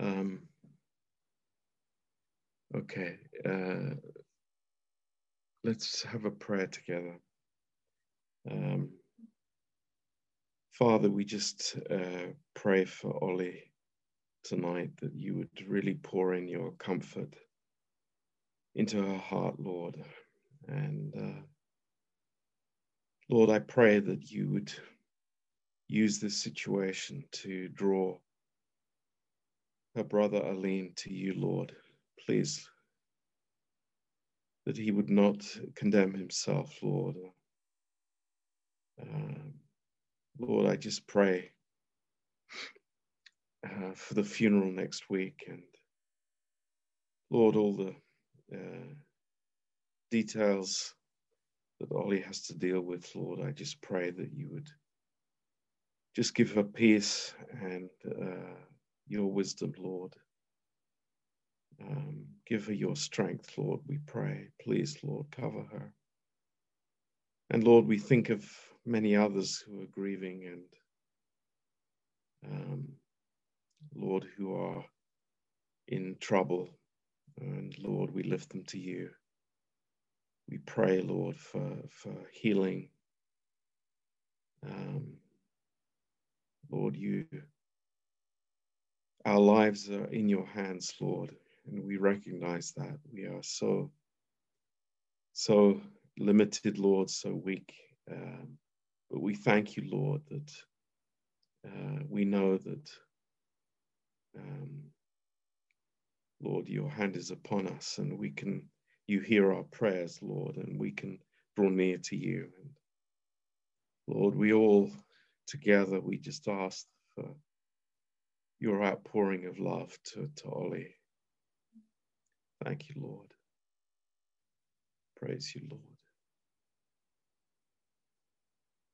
Um, okay, uh, let's have a prayer together. Um, Father, we just uh, pray for Ollie tonight that you would really pour in your comfort into her heart, Lord. And uh, Lord, I pray that you would use this situation to draw her brother Aline to you, Lord. Please, that he would not condemn himself, Lord. Um, Lord, I just pray uh, for the funeral next week and Lord, all the uh, details that Ollie has to deal with, Lord, I just pray that you would just give her peace and uh, your wisdom, Lord. Um, give her your strength, Lord, we pray. Please, Lord, cover her. And Lord, we think of many others who are grieving and, um, Lord, who are in trouble. And Lord, we lift them to you. We pray, Lord, for, for healing. Um, Lord, you, our lives are in your hands, Lord, and we recognize that we are so, so limited, Lord, so weak. Um, but we thank you, Lord, that uh, we know that, um, Lord, your hand is upon us and we can, you hear our prayers, Lord, and we can draw near to you. And Lord, we all together, we just ask for your outpouring of love to, to Ollie. Thank you, Lord. Praise you, Lord.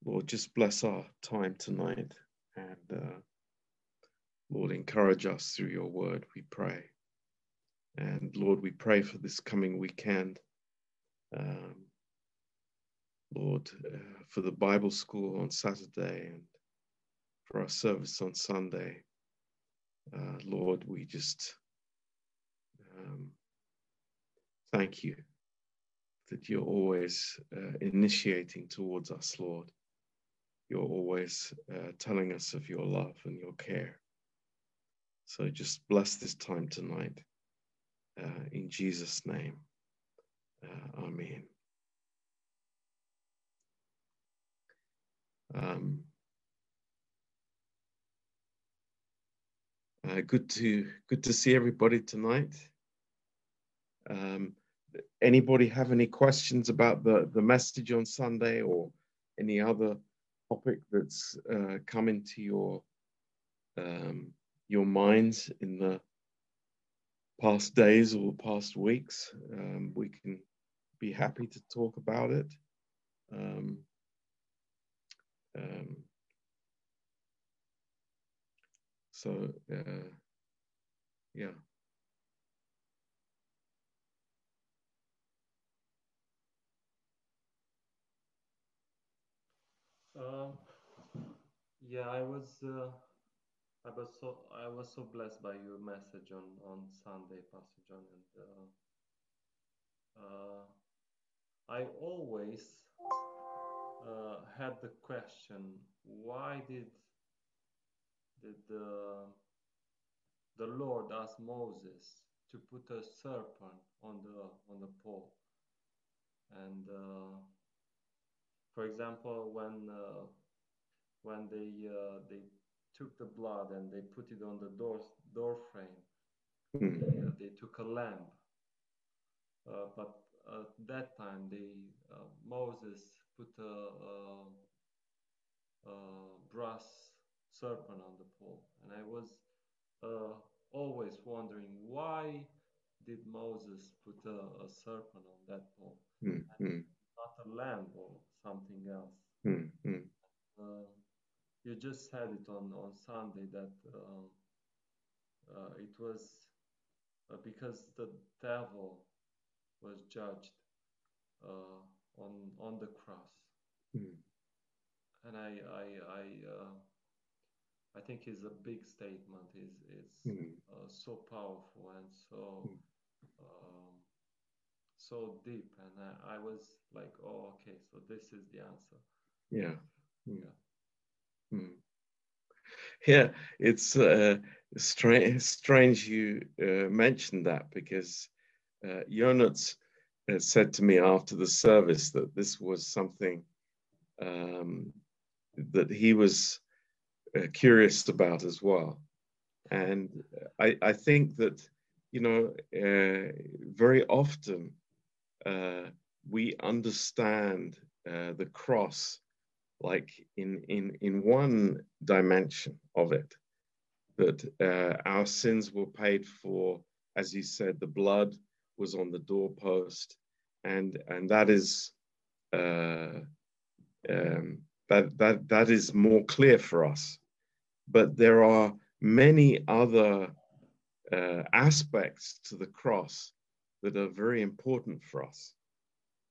Lord, just bless our time tonight and uh, Lord, encourage us through your word, we pray. And Lord, we pray for this coming weekend. Um, Lord, uh, for the Bible school on Saturday and for our service on Sunday. Uh, Lord, we just um, thank you that you're always uh, initiating towards us, Lord. You're always uh, telling us of your love and your care. So just bless this time tonight. Uh, in Jesus' name. Uh, amen. Um, uh, good to good to see everybody tonight. Um, anybody have any questions about the the message on Sunday or any other topic that's uh, come into your um, your minds in the past days or past weeks? Um, we can be happy to talk about it. Um, um, so, uh, yeah. Uh, yeah, I was, uh, I was so, I was so blessed by your message on on Sunday, Pastor John, and uh, uh, I always uh, had the question why did the the Lord asked Moses to put a serpent on the on the pole and uh, for example when uh, when they uh, they took the blood and they put it on the door door frame Mm. they, uh, they took a lamb uh, but at that time they uh, Moses put a, a, a brass serpent on the pole. And I was uh, always wondering why did Moses put a, a serpent on that pole, Mm, mm, not a lamb or something else? mm, mm, Uh, you just said it on, on Sunday that uh, uh, it was uh, because the devil was judged uh, on on the cross. Mm, and I I I uh, I think is a big statement. is is Mm. uh, so powerful and so Mm. um, so deep. And I, I was like, oh, okay, so this is the answer. Yeah. Mm. Yeah. Mm. Yeah, it's uh, strange, strange you uh, mentioned that because uh, Jonas uh, said to me after the service that this was something um, that he was curious about as well. And I, I think that, you know, uh, very often uh, we understand uh, the cross like in, in, in one dimension of it, that uh, our sins were paid for, as you said, the blood was on the doorpost, and, and that is uh, um, that, that, that is more clear for us. But there are many other uh, aspects to the cross that are very important for us.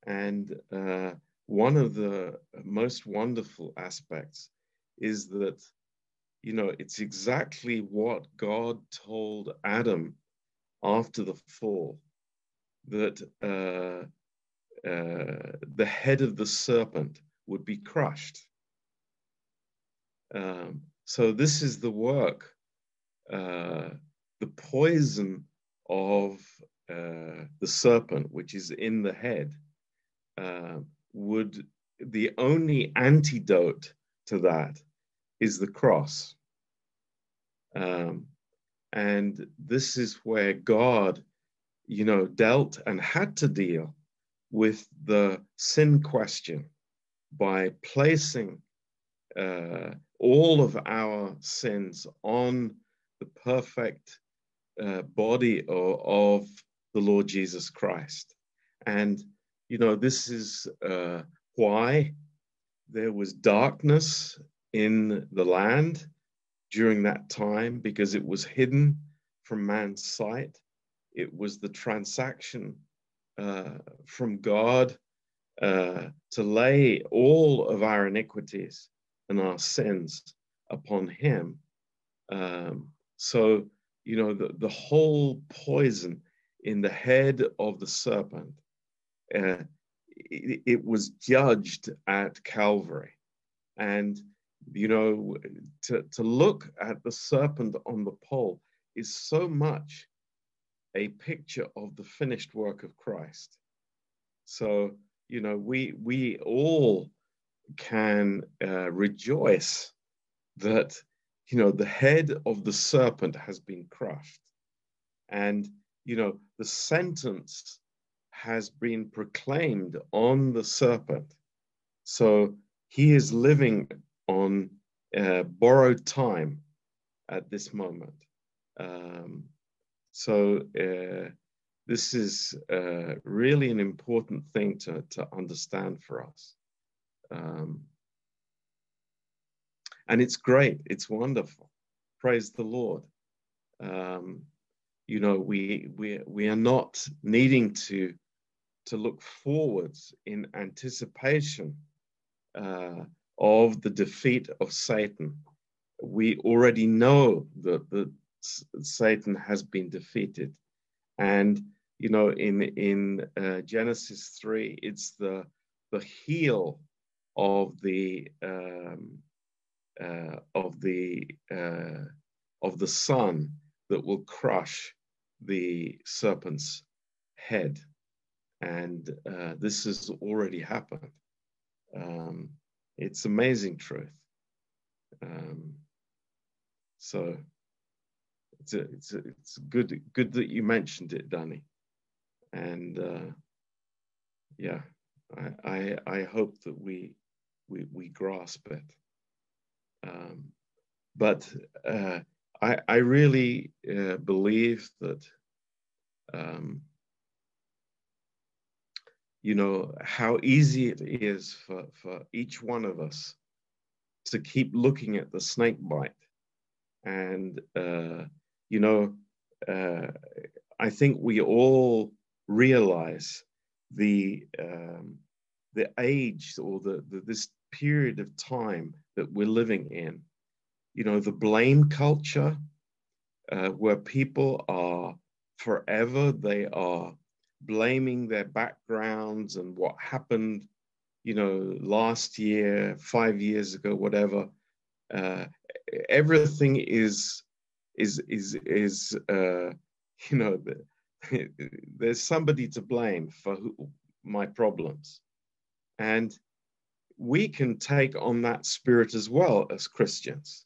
And uh, one of the most wonderful aspects is that, you know, it's exactly what God told Adam after the fall that uh, uh, the head of the serpent would be crushed. Um, so, this is the work, uh, the poison of uh, the serpent, which is in the head, uh, would the only antidote to that is the cross. Um, and this is where God, you know, dealt and had to deal with the sin question by placing uh, all of our sins on the perfect uh, body of, of, the Lord Jesus Christ. And, you know, this is uh, why there was darkness in the land during that time, because it was hidden from man's sight. It was the transaction uh, from God uh, to lay all of our iniquities and our sins upon him. Um, so, you know, the, the whole poison in the head of the serpent, uh, it, it, was judged at Calvary. And, you know, to, to look at the serpent on the pole is so much a picture of the finished work of Christ. So, you know, we, we all can uh, rejoice that you know the head of the serpent has been crushed. And you know the sentence has been proclaimed on the serpent. So he is living on uh, borrowed time at this moment. Um, so uh, this is uh, really an important thing to, to understand for us um, and it's great. It's wonderful. Praise the Lord. Um, you know, we we we are not needing to to look forwards in anticipation uh, of the defeat of Satan. We already know that, that Satan has been defeated, and you know, in in uh, Genesis three, it's the the heel of the um, uh, of the uh, of the son that will crush the serpent's head, and uh, this has already happened. Um, it's amazing truth. Um, so it's a, it's a, it's good good that you mentioned it, Danny, and uh, yeah, I, I I hope that we we, we grasp it. Um, but uh, I, I really uh, believe that, um, you know, how easy it is for, for each one of us to keep looking at the snake bite. And, uh, you know, uh, I think we all realize the um, the age or the, the, this period of time that we're living in you know, the blame culture, uh, where people are forever, they are blaming their backgrounds and what happened, you know, last year, five years ago, whatever. Uh, everything is is is is uh, you know there's somebody to blame for who, my problems and we can take on that spirit as well as christians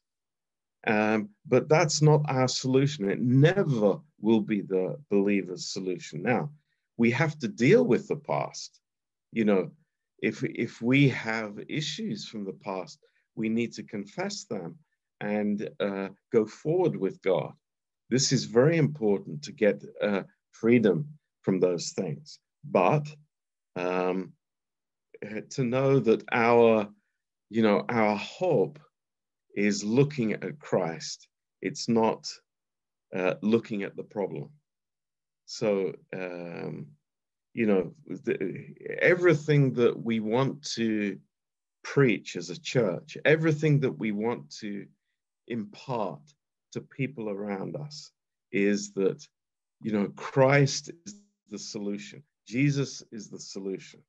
um, but that's not our solution it never will be the believer's solution now we have to deal with the past you know if if we have issues from the past we need to confess them and uh, go forward with God. This is very important to get uh, freedom from those things. But um, to know that our, you know, our hope is looking at Christ. It's not uh, looking at the problem. So, um, you know, the, everything that we want to preach as a church, everything that we want to impart to people around us is that, you know, Christ is the solution. Jesus is the solution.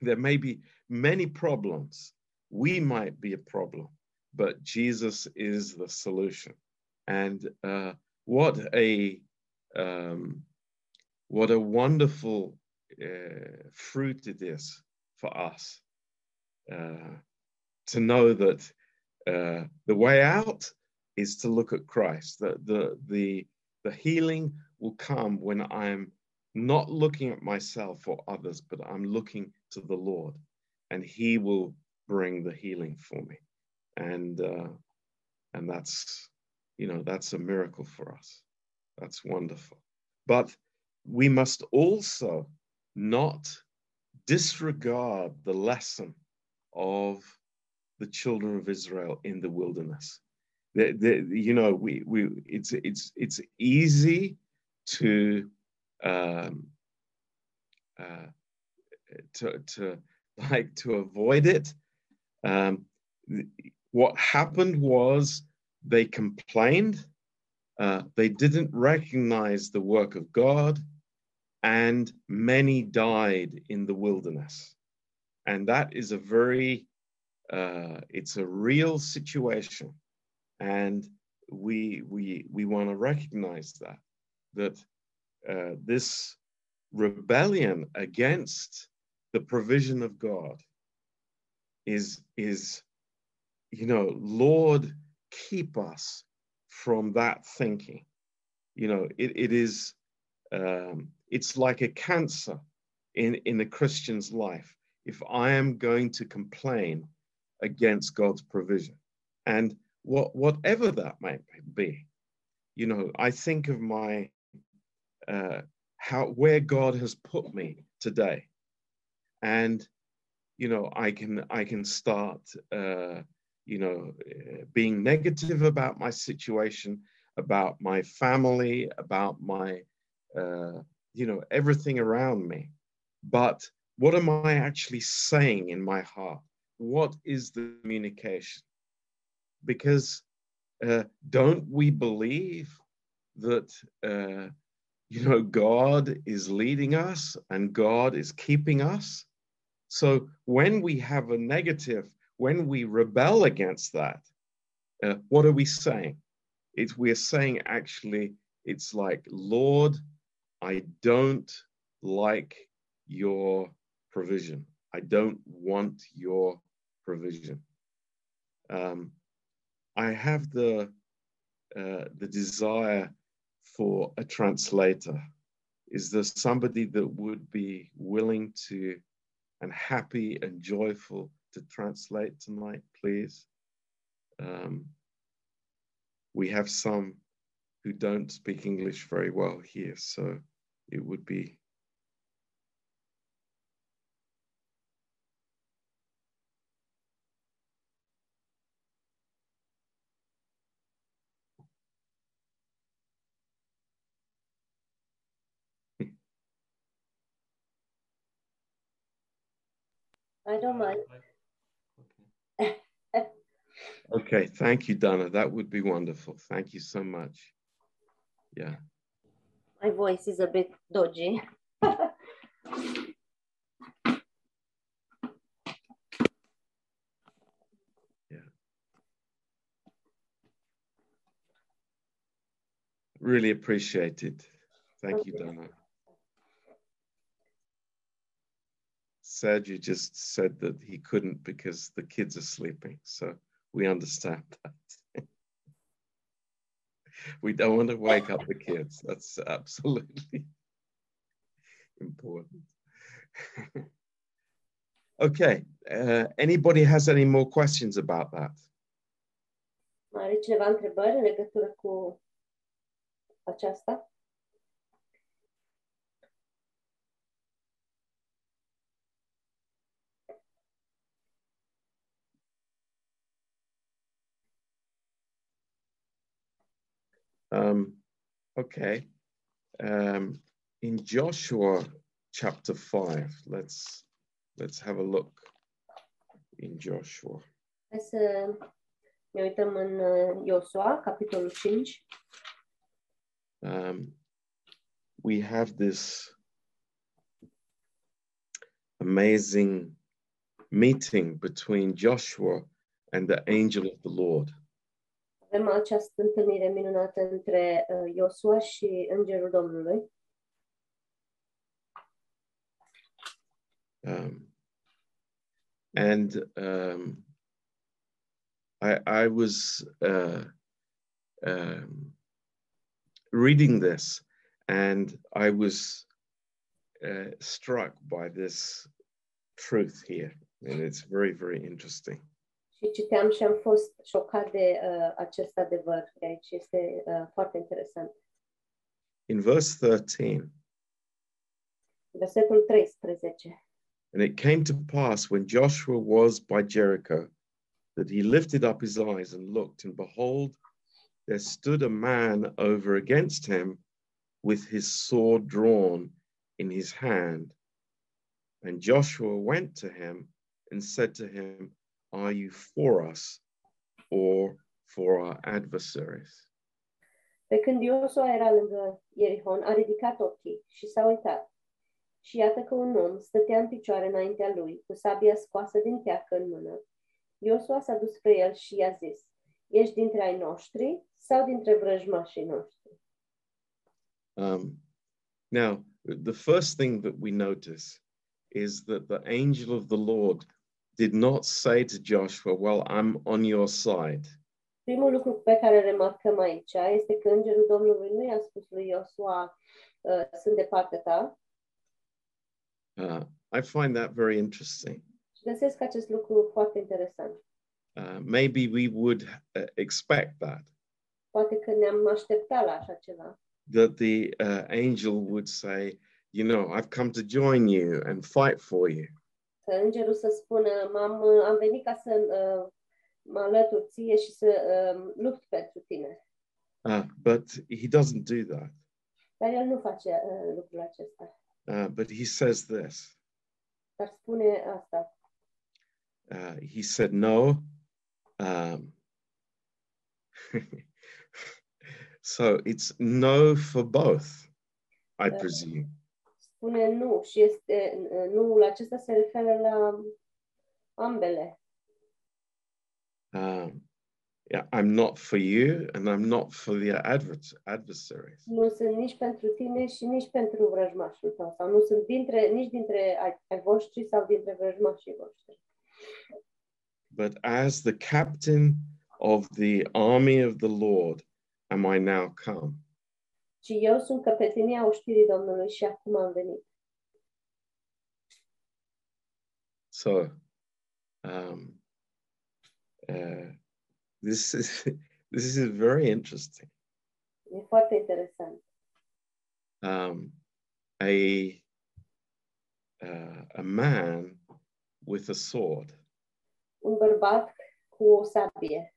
There may be many problems. We might be a problem, but Jesus is the solution. And uh, what a um, what a wonderful uh, fruit it is for us uh, to know that uh, the way out is to look at Christ. That the, the, the healing will come when I'm not looking at myself or others, but I'm looking to the Lord, and He will bring the healing for me. And uh, and that's you know that's a miracle for us. That's wonderful. But we must also not disregard the lesson of the children of Israel in the wilderness. The, the, you know, we, we, it's, it's, it's easy to, um, uh, to, to like to avoid it. Um, what happened was they complained, uh, they didn't recognize the work of God, and many died in the wilderness. And that is a very uh, it's a real situation, and we we we want to recognize that that uh, this rebellion against the provision of God is is you know Lord keep us from that thinking. You know it, it is um, it's like a cancer in in a Christian's life. If I am going to complain against God's provision. And what, whatever that might be, you know, I think of my, uh, how, where God has put me today. And, you know, I can, I can start, uh, you know, uh, being negative about my situation, about my family, about my, uh, you know, everything around me. But what am I actually saying in my heart? what is the communication? Because uh, don't we believe that uh, you know God is leading us and God is keeping us? So when we have a negative, when we rebel against that, uh, what are we saying? It's we're saying actually, it's like, Lord, I don't like your provision. I don't want your provision. Um, I have the uh, the desire for a translator. Is there somebody that would be willing to and happy and joyful to translate tonight, please? Um, we have some who don't speak English very well here, so it would be I don't mind. Okay. Okay, thank you, Donna. That would be wonderful. Thank you so much. Yeah. My voice is a bit dodgy. Yeah. Really appreciate it. Thank you, Okay. Dana. Sergio just said that he couldn't because the kids are sleeping. So we understand that. we don't want to wake up the kids. That's absolutely important. okay. Uh, anybody has any more questions about that? Are cineva întrebări în legătură cu aceasta? Um, okay. Um, in Joshua chapter five, let's let's have a look in Joshua. Hai să ne uităm în uh, Iosua, capitolul 5. Um, we have this amazing meeting between Joshua and the angel of the Lord. Avem această întâlnire minunată între uh, Iosua și Îngerul Domnului. Um, and um, I, I was uh, um, reading this and I was uh, struck by this truth here. And it's very, very interesting. Și citeam și am fost șocat de uh, acest adevăr. Este uh, foarte interesant. In verse 13, Versetul 13. And it came to pass when Joshua was by Jericho that he lifted up his eyes and looked, and behold, there stood a man over against him with his sword drawn in his hand. And Joshua went to him and said to him, Are you for us or for our adversaries? Pe când Iosua era lângă Ierihon, a ridicat ochii și s-a uitat. Și iată că un om stătea în picioare înaintea lui, cu sabia scoasă din teacă în mână. Iosua s-a dus spre el și i-a zis, Ești dintre ai noștri sau dintre vrăjmașii noștri? Um, now, the first thing that we notice is that the angel of the Lord did not say to Joshua, Well, I'm on your side. Primul lucru pe care remarcăm aici este că îngerul Domnului nu i-a spus lui Iosua, "Uh, sunt de partea ta, Uh, I find that very interesting. și găsesc acest lucru foarte interesant. Uh, maybe we would uh, expect that, Poate că ne-am așteptat la așa ceva. that the uh, angel would say, You know, I've come to join you and fight for you. Că îngerul să spună, M-am, uh, am venit ca să uh, mă alătur ție și să uh, lupt pentru tine. Uh, but he doesn't do that. Dar el nu face uh, lucrul acesta. Uh, but he says this Dar spune asta. uh, He said, No. Um, so it's no for both, I Yeah. presume. Spune nu și este, uh, nuul acesta se referă la ambele. Um, yeah, I'm not for you and I'm not for the advers- adversaries. Nu sunt nici pentru tine și nici pentru vrăjmașul tău. Sau nu sunt dintre, nici dintre ai, ai voștri sau dintre vrăjmașii voștri. But as the captain of the army of the Lord, am I now come? Ci eu sunt căpetenia Domnului și acum am venit. So, um, uh, this is this is very interesting. E foarte interesant. Um, a uh, a man with a sword. Un bărbat cu o sabie.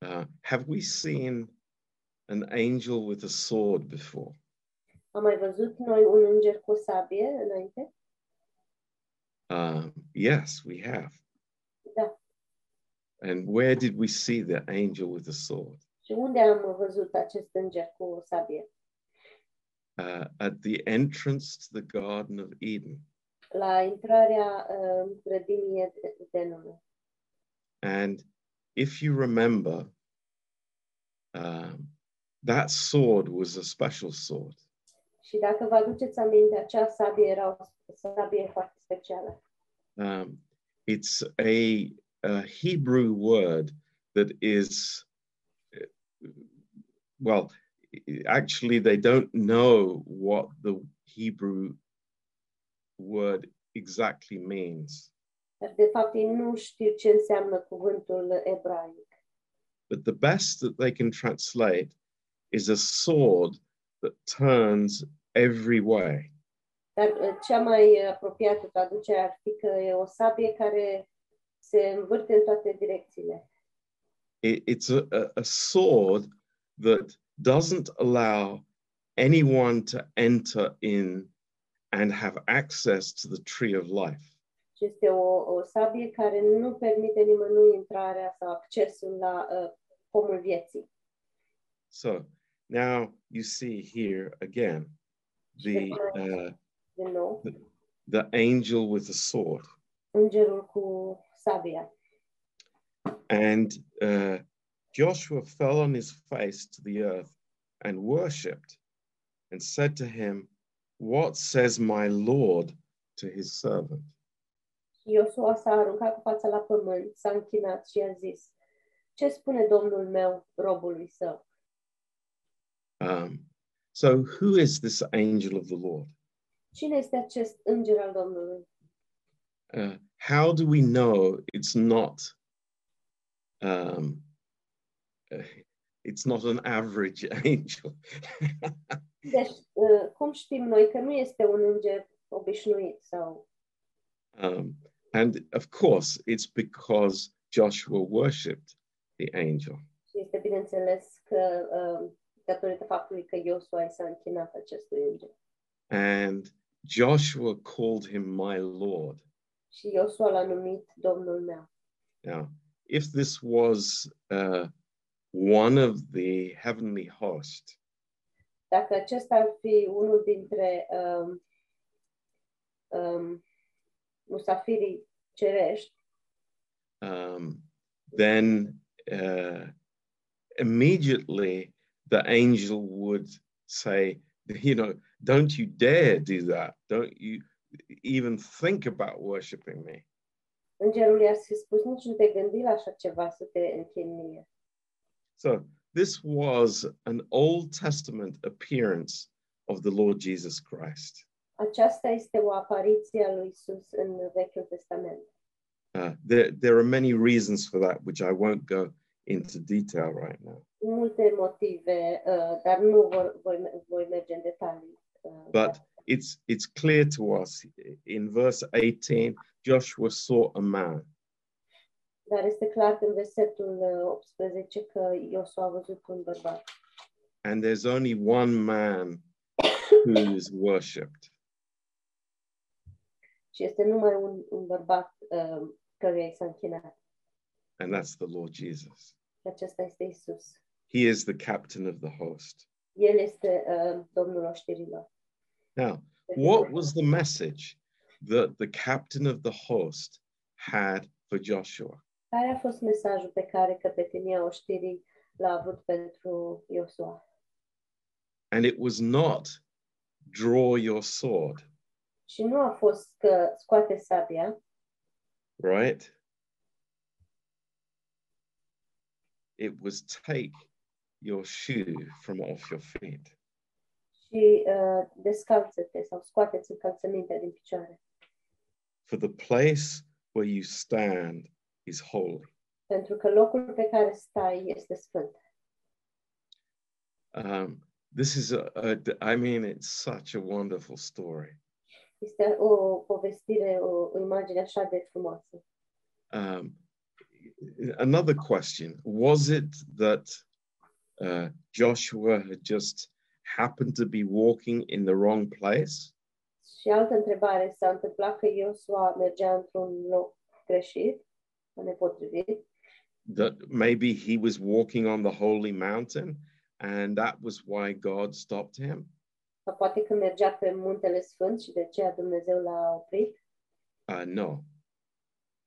Uh, have we seen an angel with a sword before? Am mai văzut noi un înger cu o sabie înainte? Um, yes, we have. Da. And where did we see the angel with the sword? Și unde am văzut acest înger cu o sabie? Uh, at the entrance to the Garden of Eden. La intrarea uh, grădinii Edenului. And if you remember, um, that sword was a special sword. Și dacă vă aduceți aminte, acea sabie era o sabie foarte specială. Um, it's a, a Hebrew word that is, well, actually, they don't know what the Hebrew word exactly means. De fapt ei nu știu ce înseamnă cuvântul ebraic. But the best that they can translate is a sword that turns every way. Dar uh, cea mai apropiată traducere ar fi că e o sabie care se învârte în toate direcțiile. It, it's a, a, a sword that doesn't allow anyone to enter in and have access to the tree of life. Și este o, o sabie care nu permite nimănui intrarea sau accesul la uh, pomul vieții. So now you see here again the uh, nou, the angel with the sword, îngerul cu sabia. and uh, Joshua fell on his face to the earth and worshipped, and said to him, "What says my Lord to his servant?" Iosua s-a aruncat cu fața la pământ, s-a închinat și a zis, Ce spune Domnul meu robului său? Um, so, who is this angel of the Lord? Cine este acest înger al Domnului? Uh, how do we know it's not? Um, it's not an average angel. Deci, uh, cum știm noi că nu este un înger obișnuit sau... um, and of course, it's because Joshua worshipped the angel. Și este bineînțeles că uh, datorită faptului că Iosua s-a închinat acestui înger. And Joshua called him my Lord. Și Iosua l-a numit Domnul meu. Now, if this was uh, one of the heavenly host, Dacă acesta ar fi unul dintre um, um, musafirii cerești, um, then uh, immediately the angel would say, you know, don't you dare do that. Don't you even think about worshiping me. îngerul i-ar fi spus, nici nu te gândi la așa ceva să te închini mie. So this was an Old Testament appearance of the Lord Jesus Christ. Aceasta este o apariție a lui Isus în Vechiul Testament. Uh, there, there are many reasons for that, which I won't go into detail right now. Multe motive, uh, dar nu vor, voi, voi merge în detalii. Uh, But it's it's clear to us in verse 18, Joshua saw a man. Dar este clar că în versetul uh, 18 că Iosua a văzut un bărbat. and there's only one man who is worshipped, Și este numai un, un bărbat căruia i s-a închinat. and that's the Lord Jesus. Și acesta este Isus. He is the captain of the host. El este uh, Domnul oștirilor. Now, what was the message that the captain of the host had for Joshua? Care a fost mesajul pe care căpetenia oștirii l-a avut pentru Iosua? And it was not draw your sword, Și nu a fost că scoate sabia, right? It was take your shoe from off your feet. și uh, descalță-te sau scoateți încălțămintea din picioare. For the place where you stand is holy. Pentru că locul pe care stai este sfânt. Um, this is a, a, I mean, it's such a wonderful story. Este o povestire, o, o imagine așa de frumoasă. Um, another question was it that uh, Joshua had just happened to be walking in the wrong place? Și altă întrebare, s-a întâmplat că Iosua mergea într-un loc greșit, nepotrivit, that maybe he was walking on the holy mountain and that was why God stopped him. Sau poate că mergea pe muntele sfânt și de aceea Dumnezeu l-a oprit? Uh, no.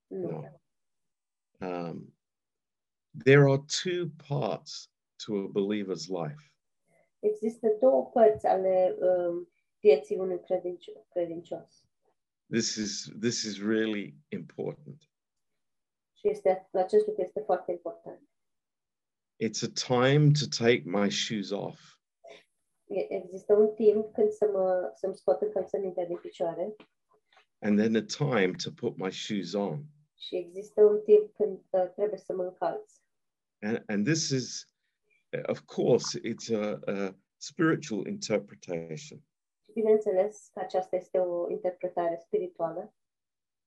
Nu. No. Um, there are two parts to a believer's life. Există două părți ale um, vieții unui credincios. credincios. This is this is really important. Și este, acest lucru este foarte important. It's a time to take my shoes off E- Există un timp când să mă, să-mi scot din picioare and then a time to put my shoes on. Și există un timp când uh, trebuie să mă încalț. And, and this is, of course, it's a, a spiritual interpretation. Și bineînțeles că aceasta este o interpretare spirituală,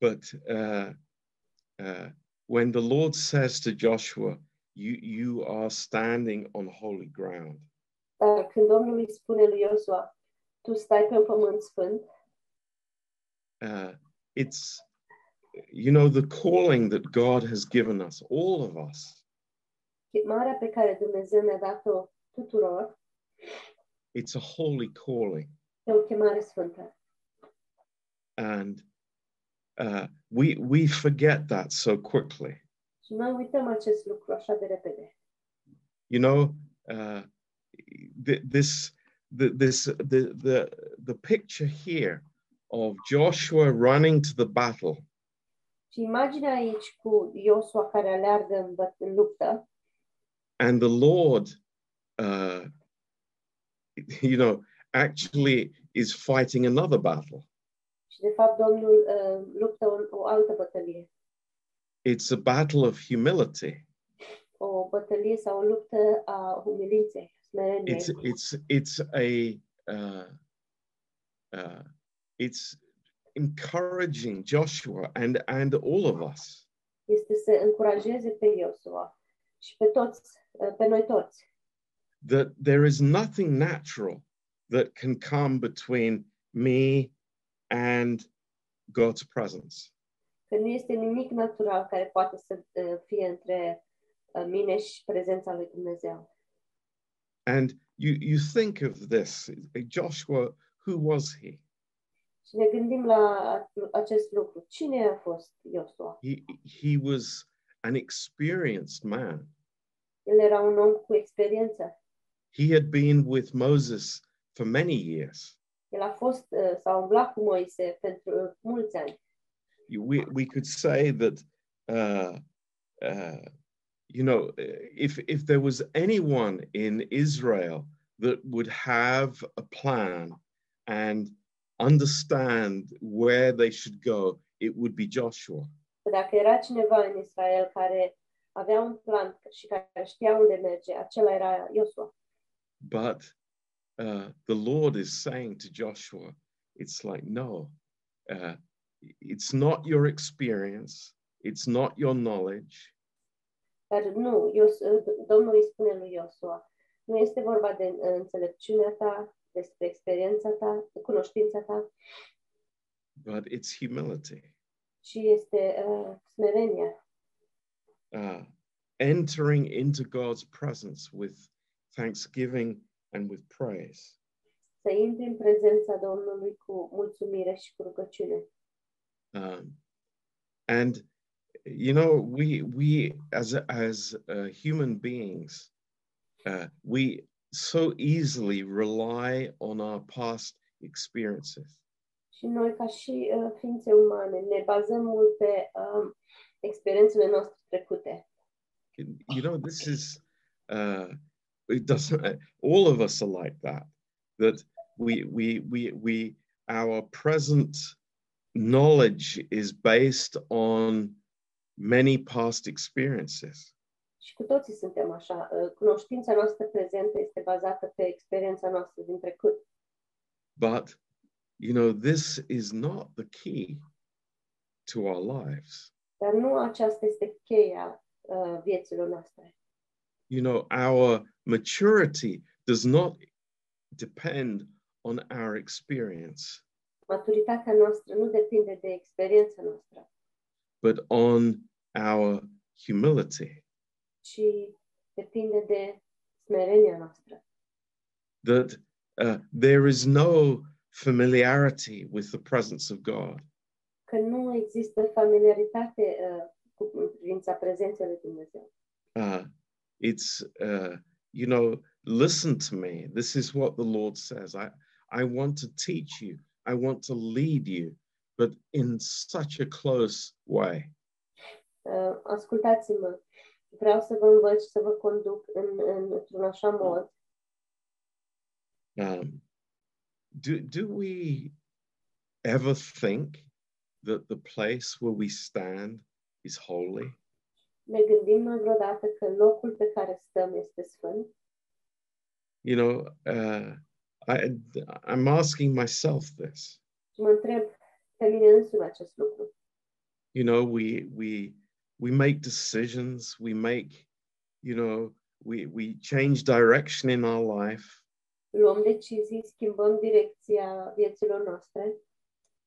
But uh, uh, when the Lord says to Joshua, you, you are standing on holy ground, dar când Domnul îi spune lui Iosua, tu stai pe un pământ sfânt, uh, it's, you know, the calling that God has given us, all of us, chemarea pe care Dumnezeu ne-a dat-o tuturor, it's a holy calling. e o chemare sfântă. And uh, we, we forget that so quickly. Și noi uităm acest lucru așa de repede. you know uh, th- this the, this the, the the picture here of Joshua running to the battle Și imaginea aici cu Iosua care aleargă în, în luptă and the Lord uh, you know actually is fighting another battle și de fapt Domnul uh, luptă o, o altă bătălie. it's a battle of humility O bătălie sau o luptă a umilinței, smereniei. it's it's it's a uh, uh, it's encouraging Joshua and and all of us Este să încurajeze pe Iosua și pe toți, uh, pe noi toți. that there is nothing natural that can come between me and God's presence. Că nu este nimic natural care poate să uh, fie între uh, mine și prezența lui Dumnezeu. And you you think of this, Joshua, who was he? Și ne gândim la acest lucru. Cine a fost Iosua? He he was an experienced man. El era un om cu experiență. He had been with Moses for many years. El a fost uh, s-a umblat cu Moise pentru uh, mulți ani. We we could say that uh, uh, you know if if there was anyone in Israel that would have a plan and understand where they should go, it would be Joshua. Dacă era cineva în Israel care avea un plan și care știa unde merge, acela era Iosua. But uh, the Lord is saying to Joshua, it's like, no, uh, it's not your experience, it's not your knowledge, Dar nu, Ios, Domnul îi spune lui Iosua, nu este vorba de înțelepciunea ta, despre experiența ta, cunoștința ta, but it's humility. ci este uh, smerenia. uh, entering into God's presence with thanksgiving and with praise. Să intri în prezența Domnului cu mulțumire și cu rugăciune. Um, and you know, we we as as uh, human beings, uh, we so easily rely on our past experiences. Și noi, ca și uh, ființe umane, ne bazăm mult pe um, experiențele noastre trecute. You know, this is uh, it doesn't. All of us are like that. That we we we we our present knowledge is based on many past experiences. Și cu toții suntem așa. Cunoștința noastră prezentă este bazată pe experiența noastră din trecut. But you know, this is not the key to our lives. Dar nu aceasta este cheia uh, vieților noastre. You know, our maturity does not depend on our experience, Maturitatea noastră nu depinde de experiența noastră, but on our humility. Ci depinde de smerenia noastră. That uh, there is no familiarity with the presence of God. Că nu există familiaritate uh, cu privința prezenței lui Dumnezeu. Uh, it's, uh, you know, listen to me. This is what the Lord says. I, I want to teach you, I want to lead you, but in such a close way. Uh, ascultați-mă, vreau să vă învăț să vă conduc în, în, într-un așa mod. Um, do, do we ever think that the place where we stand is holy? Ne gândim noi vreodată că locul pe care stăm este sfânt? You know, uh, I, I'm asking myself this. Mă întreb pe mine însumi acest lucru. You know, we we we make decisions, we make, you know, we we change direction in our life, Luăm decizii, schimbăm direcția vieților noastre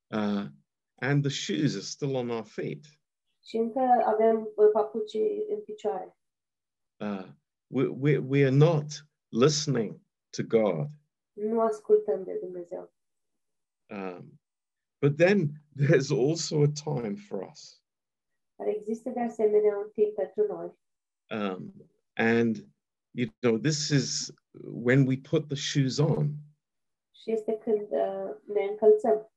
uh, and the shoes are still on our feet. și încă avem uh, papucii în picioare. Uh, we, we we are not listening to God. Nu ascultăm de Dumnezeu. Um, but then there's also a time for us. Dar există de asemenea un timp pentru noi. Um, and, you know, this is when we put the shoes on. Și este când uh, ne încălțăm.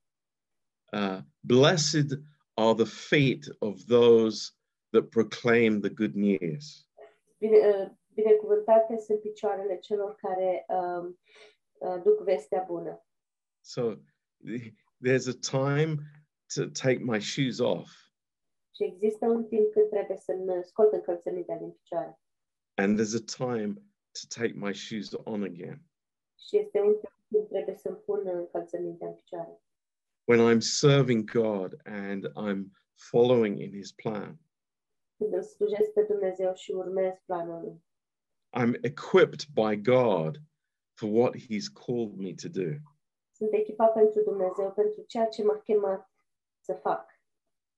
Uh, blessed are the feet of those that proclaim the good news. Bine, uh, binecuvântate sunt picioarele celor care um, uh, duc vestea bună. So there's a time to take my shoes off, Și există un timp când trebuie să-mi uh, scot încălțămintele din picioare. and there's a time to take my shoes on again. Și este un timp când trebuie să-mi pun uh, încălțămintea în picioare. When I'm serving God and I'm following in His plan, Când îl slujesc pe Dumnezeu și urmez planul lui. I'm equipped by God for what He's called me to do. Sunt echipat pentru Dumnezeu, pentru ceea ce m-a chemat să fac.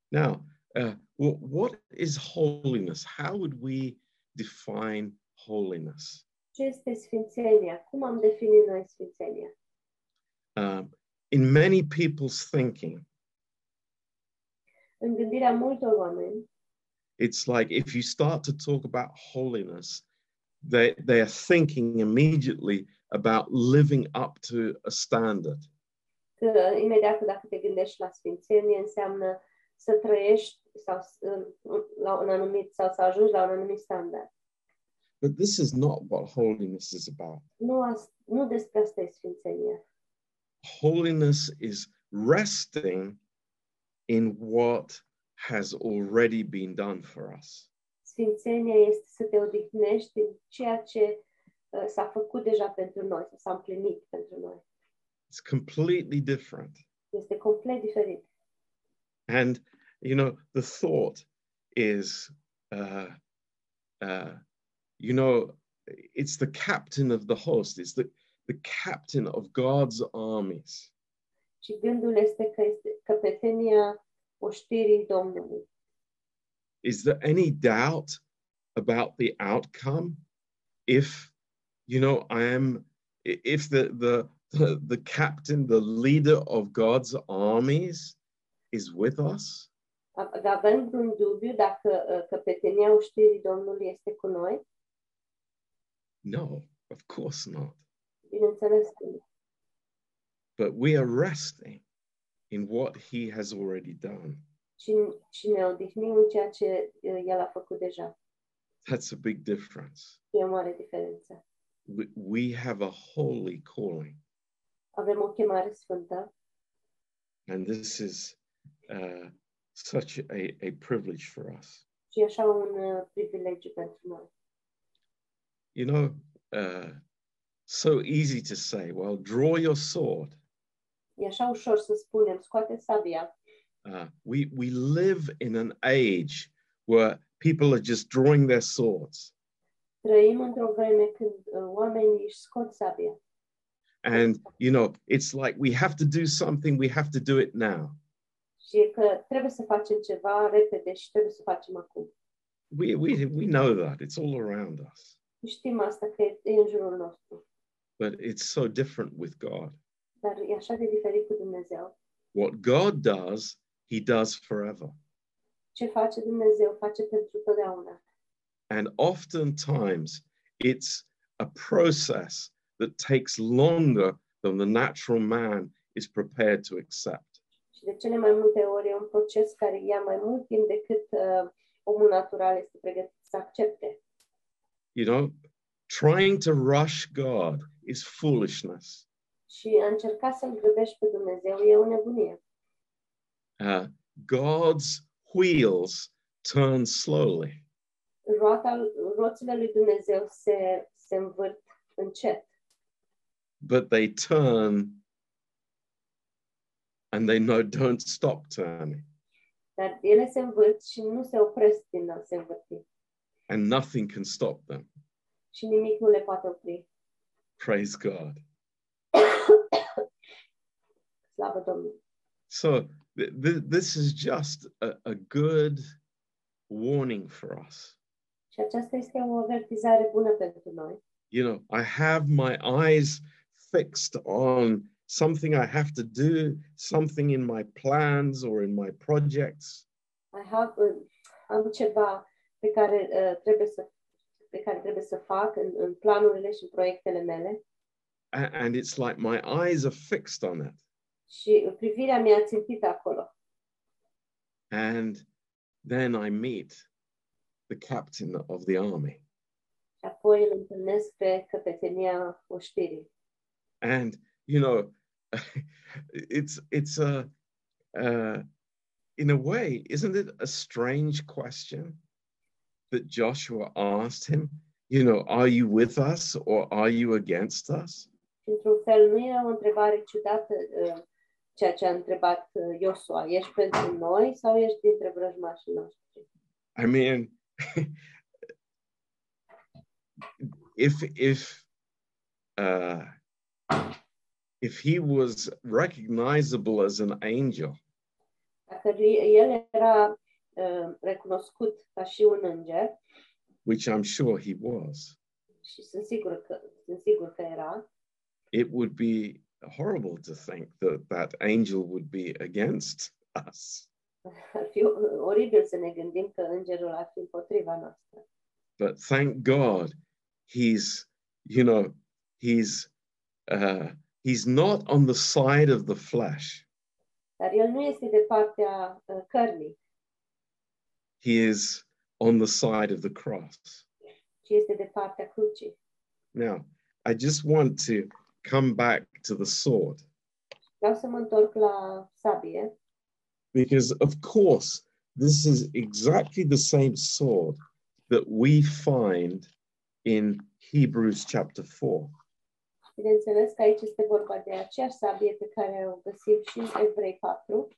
Now, uh, wh- what is holiness? How would we define holiness? Ce este sfințenia? Cum am definit noi sfințenia? Um, in many people's thinking, În gândirea multor oameni, it's like if you start to talk about holiness, they, they are thinking immediately about living up to a standard. că imediat dacă te gândești la sfințenie, înseamnă să trăiești sau la un anumit sau să ajungi la un anumit standard. But this is not what holiness is about. Nu, as, nu despre asta e sfințenia. Holiness is resting in what has already been done for us. Sfințenia este să te odihnești în ceea ce uh, s-a făcut deja pentru noi, s-a împlinit pentru noi. It's completely different. Este complet diferit. And, you know, the thought is, uh, uh, you know, it's the captain of the host, it's the, the captain of God's armies. Și gândul este că este căpetenia oștirii Domnului. Is there any doubt about the outcome? If, you know, I am, if the, the, the, the captain, the leader of God's armies is with us, Avem vreun dubiu dacă uh, căpetenia oștirii Domnului este cu noi? no, of course not. Bineînțeles că nu. But we are resting in what he has already done. Și, și ne odihnim în ceea ce uh, El a făcut deja. That's a big difference. E o mare diferență. We, we have a holy calling, Avem o chemare sfântă and this is uh, such a, a privilege for us. și așa un uh, privilegiu pentru noi. You know, uh, so easy to say, well, draw your sword. E așa ușor să spunem, scoate sabia. Uh, we, we live in an age where people are just drawing their swords. Trăim într-o vreme când uh, oamenii își scot sabia. And, you know, it's like we have to do something, we have to do it now. Și că trebuie să facem ceva repede și trebuie să facem acum. We, we, we know that. It's all around us. Știm asta că e e în jurul nostru. But it's so different with God. Dar e așa de diferit cu Dumnezeu. What God does, He does forever. Ce face Dumnezeu, face pentru totdeauna. And oftentimes it's a process that takes longer than the natural man is prepared to accept. Și de cele mai multe ori e un proces care ia mai mult timp decât uh, omul natural este pregătit să accepte. You know, trying to rush God is foolishness. Și a încerca să-L grăbești pe Dumnezeu e o nebunie. Uh, God's wheels turn slowly. Roata, roțile lui Dumnezeu se, se învârt încet, but they turn and they know don't stop turning dar ele se învârt și nu se opresc din a se învârti. and nothing can stop them Și nimic nu le poate opri. praise god Slavă Domnului! so th- th- this is just a, a good warning for us Și aceasta este o avertizare bună pentru noi. you know i have my eyes fixed on something i have to do something in my plans or in my projects I have, am ceva pe care uh, trebuie să pe care trebuie să fac în, în planurile și proiectele mele a- and it's like my eyes are fixed on it și privirea mea țintită acolo. and then i meet the captain of the army Și apoi îl întâlnesc pe căpetenia oștirii. and you know it's it's a uh, in a way isn't it a strange question that joshua asked him you know are you with us or are you against us într-un fel nu e o întrebare ciudată uh, ceea ce a întrebat uh, Iosua. Ești pentru noi sau ești dintre vrăjmașii noștri? i mean if if uh if he was recognizable as an angel Dacă el era uh, recunoscut ca și un înger, which i'm sure he was și sunt sigur că, sunt sigur că era, it would be horrible to think that that angel would be against us. ar fi oribil să ne gândim că îngerul ar fi împotriva noastră. But thank God, he's, you know, he's uh, he's not on the side of the flesh. Dar el nu este de partea uh, cărnii, He is on the side of the cross. ci este de partea crucii. Now, I just want to come back to the sword Vreau să mă întorc la sabie, because, of course, this is exactly the same sword that we find in Hebrews chapter 4. Bineînțeles că aici este vorba de aceeași sabie pe care o găsim și în Evrei 4.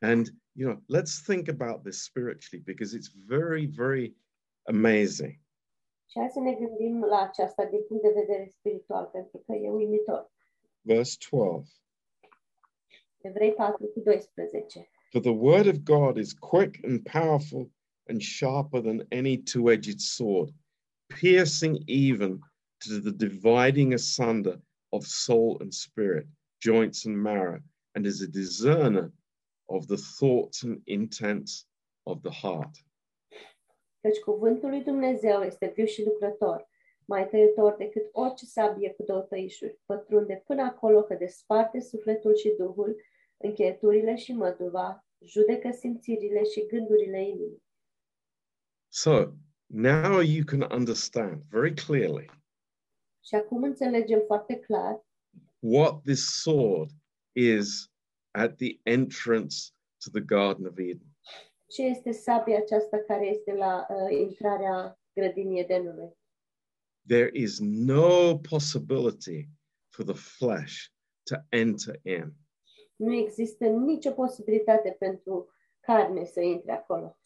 And, you know, let's think about this spiritually because it's very, very amazing. Și hai să ne gândim la aceasta din punct de vedere spiritual, pentru că e uimitor. Verse 12 Evrei 4 cu 12. For the word of God is quick and powerful and sharper than any two edged sword, piercing even to the dividing asunder of soul and spirit, joints and marrow, and is a discerner of the thoughts and intents of the heart. Căci cuvântul lui Dumnezeu este viu și lucrător, mai tăiător decât orice sabie cu două tăișuri, pătrunde până acolo că desparte sufletul și duhul, încheieturile și măduva, judecă simțirile și gândurile inimii. So now you can understand very clearly Și acum înțelegem foarte clar what this sword is at the entrance to the Garden of Eden. ce este sabia aceasta care este la uh, intrarea grădinii Edenului. There is no possibility for the flesh to enter in. Nu există nicio posibilitate pentru carne să intre acolo.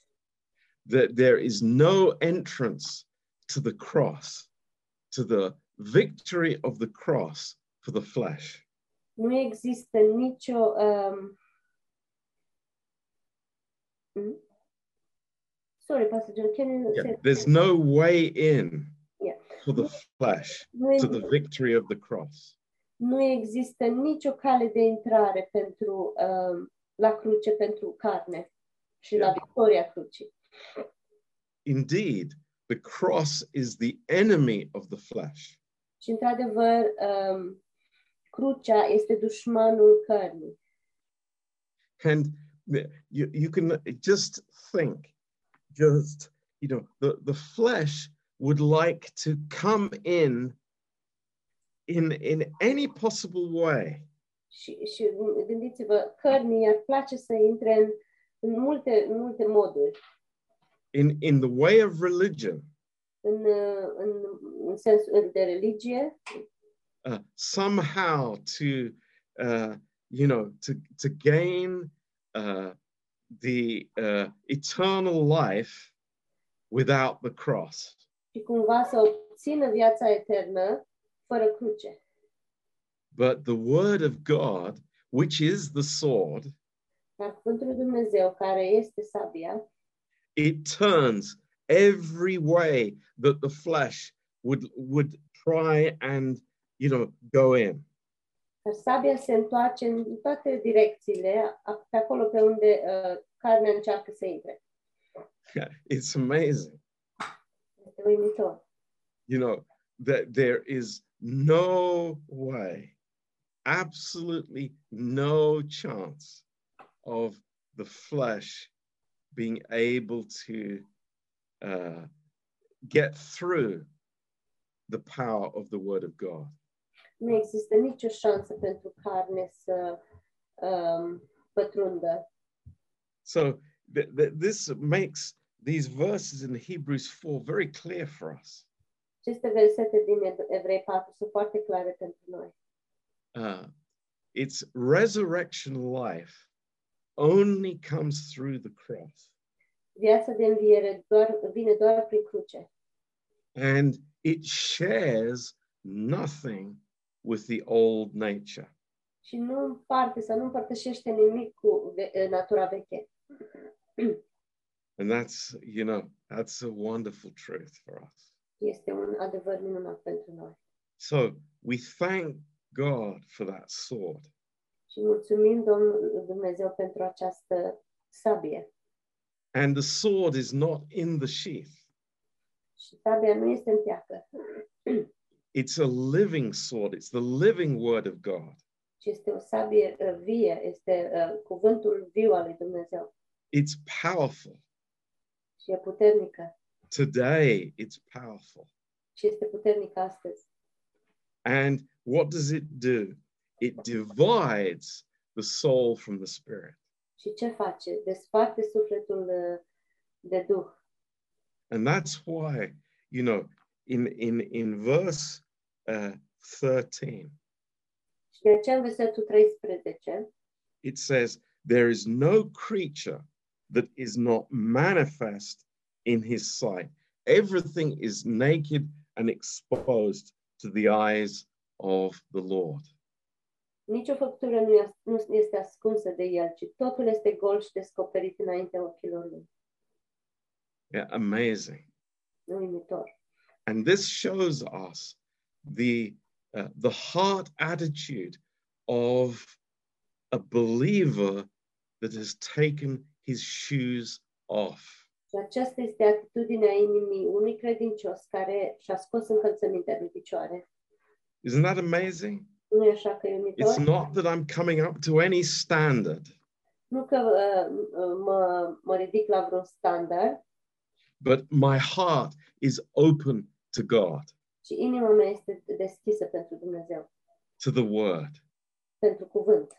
That there is no entrance to the cross, to the victory of the cross for the flesh. Nu există nicio um, mm, Sorry, Pastor John, can you Yeah, say there's no way in Yeah. for the flesh nu, to the victory of the cross. nu există nicio cale de intrare pentru um, la cruce pentru carne și la victoria crucii. Indeed, the cross is the enemy of the flesh. Și într-adevăr, um, crucea este dușmanul cărnii. And you, you can just think, just, you know, the, the flesh would like to come in in in any possible way. Și, și gândiți-vă, cărnii ar place să intre în, în, multe, în multe moduri. in in the way of religion În, în, în sensul de religie, uh, somehow to uh, you know to to gain uh, the uh, eternal life without the cross și cumva să obțină viața eternă fără cruce. but the word of god which is the sword Dar cuvântul Dumnezeu, care este sabia, it turns every way that the flesh would would try and you know go in sabia se întoarce în toate direcțiile, pe acolo pe unde uh, carnea încearcă să intre. it's amazing Este uimitor. you know that there is no way absolutely no chance of the flesh being able to uh, get through the power of the word of god Nu există nicio șansă pentru carne să um, pătrundă. so th- th- this makes these verses in hebrews 4 very clear for us Aceste versete din Evrei 4 sunt foarte clare pentru noi. uh, its resurrection life only comes through the cross Viața de înviere doar, vine doar prin cruce and it shares nothing with the old nature. și nu împarte sau nu împărtășește nimic cu ve- natura veche. And that's, you know, that's a wonderful truth for us. Este un adevăr minunat pentru noi. So we thank God for that sword. Și mulțumim Domnul Dumnezeu pentru această sabie. And the sword is not in the sheath, Și sabia nu este în teacă, it's a living sword, it's the living word of God. ci este o sabie uh, vie, este uh, cuvântul viu al lui Dumnezeu. It's powerful. Și e puternică. Today, it's powerful. Și este puternică astăzi. And what does it do? It divides the soul from the spirit. Și ce face? Desparte sufletul de duh. And that's why, you know, in in in verse uh, 13, Și de aceea în versetul 13 it says, "There is no creature that is not manifest in His sight. Everything is naked and exposed to the eyes of the Lord." Nicio făptură nu este, nu este ascunsă de el, ci totul este gol și descoperit înaintea ochilor lui. Yeah, amazing. Uimitor. And this shows us the uh, the heart attitude of a believer that has taken his shoes off. Și aceasta este atitudinea inimii unui credincios care și-a scos încălțămintea din picioare. Isn't that amazing? Nu e așa că e It's not that I'm coming up to any standard, Nu că uh, mă, mă ridic la vreun standard, but my heart is open to God, ci inima mea este deschisă pentru Dumnezeu, to the Word. pentru cuvânt.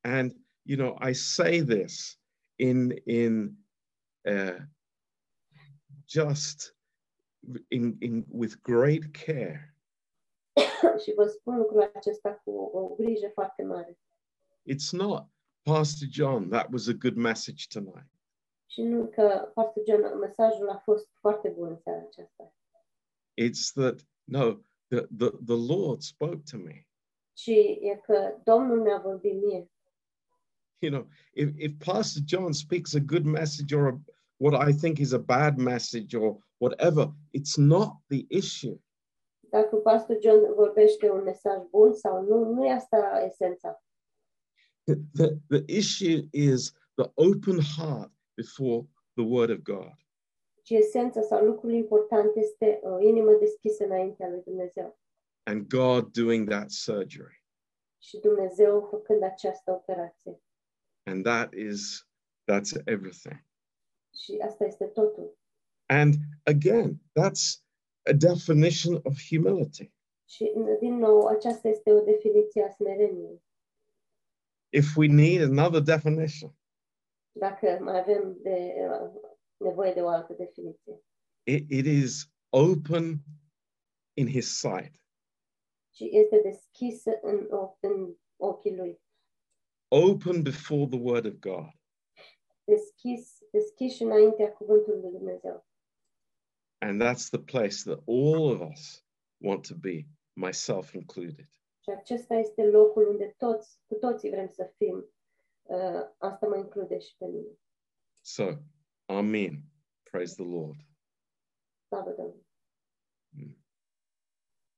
And you know, I say this in in uh, just in in with great care. și vă spun lucrul acesta cu o grijă foarte mare. It's not, Pastor John, that was a good message tonight. Și nu că, Pastor John, mesajul a fost foarte bun în seara aceasta. It's that no, the the, the Lord spoke to me. ci e că Domnul mi-a vorbit mie. You know, if, if Pastor John speaks a good message or a what I think is a bad message or whatever. It's not the issue. Dacă pastor John vorbește un mesaj bun sau nu, nu e asta esența. The, the, the issue is the open heart before the word of God. Ci esența sau lucrul important este o inimă deschisă înaintea lui Dumnezeu. and God doing that surgery. Și Dumnezeu făcând această operație. And that is, that's everything. Și asta este totul. And again, that's a definition of humility. Și, din nou, aceasta este o definiție a smereniei. If we need another definition, Dacă mai avem de, nevoie de o altă definiție. it, it is open in His sight, Și este deschisă în, o- în ochii lui. open before the Word of God. Deschis, deschis și înaintea cuvântului lui Dumnezeu. And that's the place that all of us want to be, myself included. Și acesta este locul unde toți, cu toții vrem să fim. Uh, asta mă include și pe mine. So, Amen. Praise the Lord. Slavă Domnului! Mm.